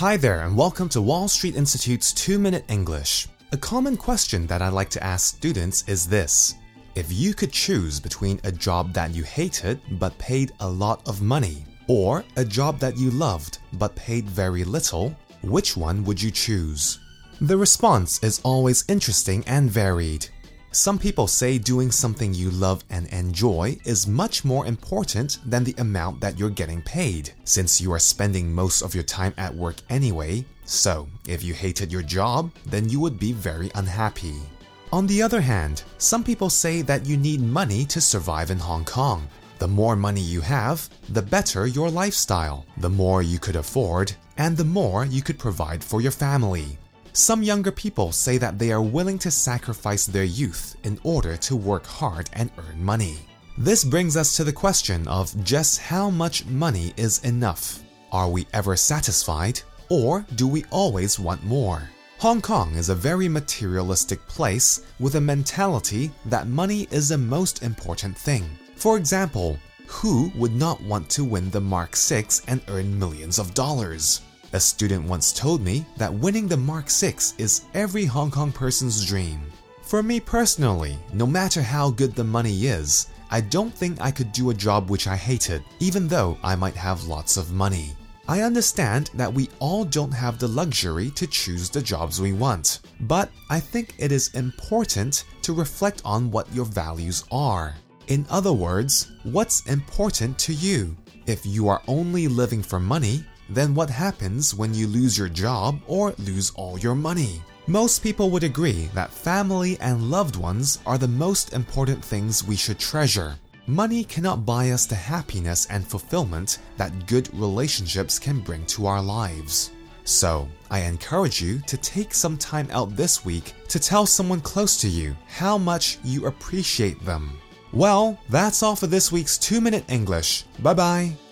Hi there, and welcome to Wall Street Institute's 2 Minute English. A common question that I like to ask students is this If you could choose between a job that you hated but paid a lot of money, or a job that you loved but paid very little, which one would you choose? The response is always interesting and varied. Some people say doing something you love and enjoy is much more important than the amount that you're getting paid, since you are spending most of your time at work anyway. So, if you hated your job, then you would be very unhappy. On the other hand, some people say that you need money to survive in Hong Kong. The more money you have, the better your lifestyle, the more you could afford, and the more you could provide for your family. Some younger people say that they are willing to sacrifice their youth in order to work hard and earn money. This brings us to the question of just how much money is enough. Are we ever satisfied, or do we always want more? Hong Kong is a very materialistic place with a mentality that money is the most important thing. For example, who would not want to win the Mark 6 and earn millions of dollars? A student once told me that winning the Mark 6 is every Hong Kong person's dream. For me personally, no matter how good the money is, I don't think I could do a job which I hated, even though I might have lots of money. I understand that we all don't have the luxury to choose the jobs we want, but I think it is important to reflect on what your values are. In other words, what's important to you? If you are only living for money, then what happens when you lose your job or lose all your money? Most people would agree that family and loved ones are the most important things we should treasure. Money cannot buy us the happiness and fulfillment that good relationships can bring to our lives. So, I encourage you to take some time out this week to tell someone close to you how much you appreciate them. Well, that's all for this week's 2 Minute English. Bye bye.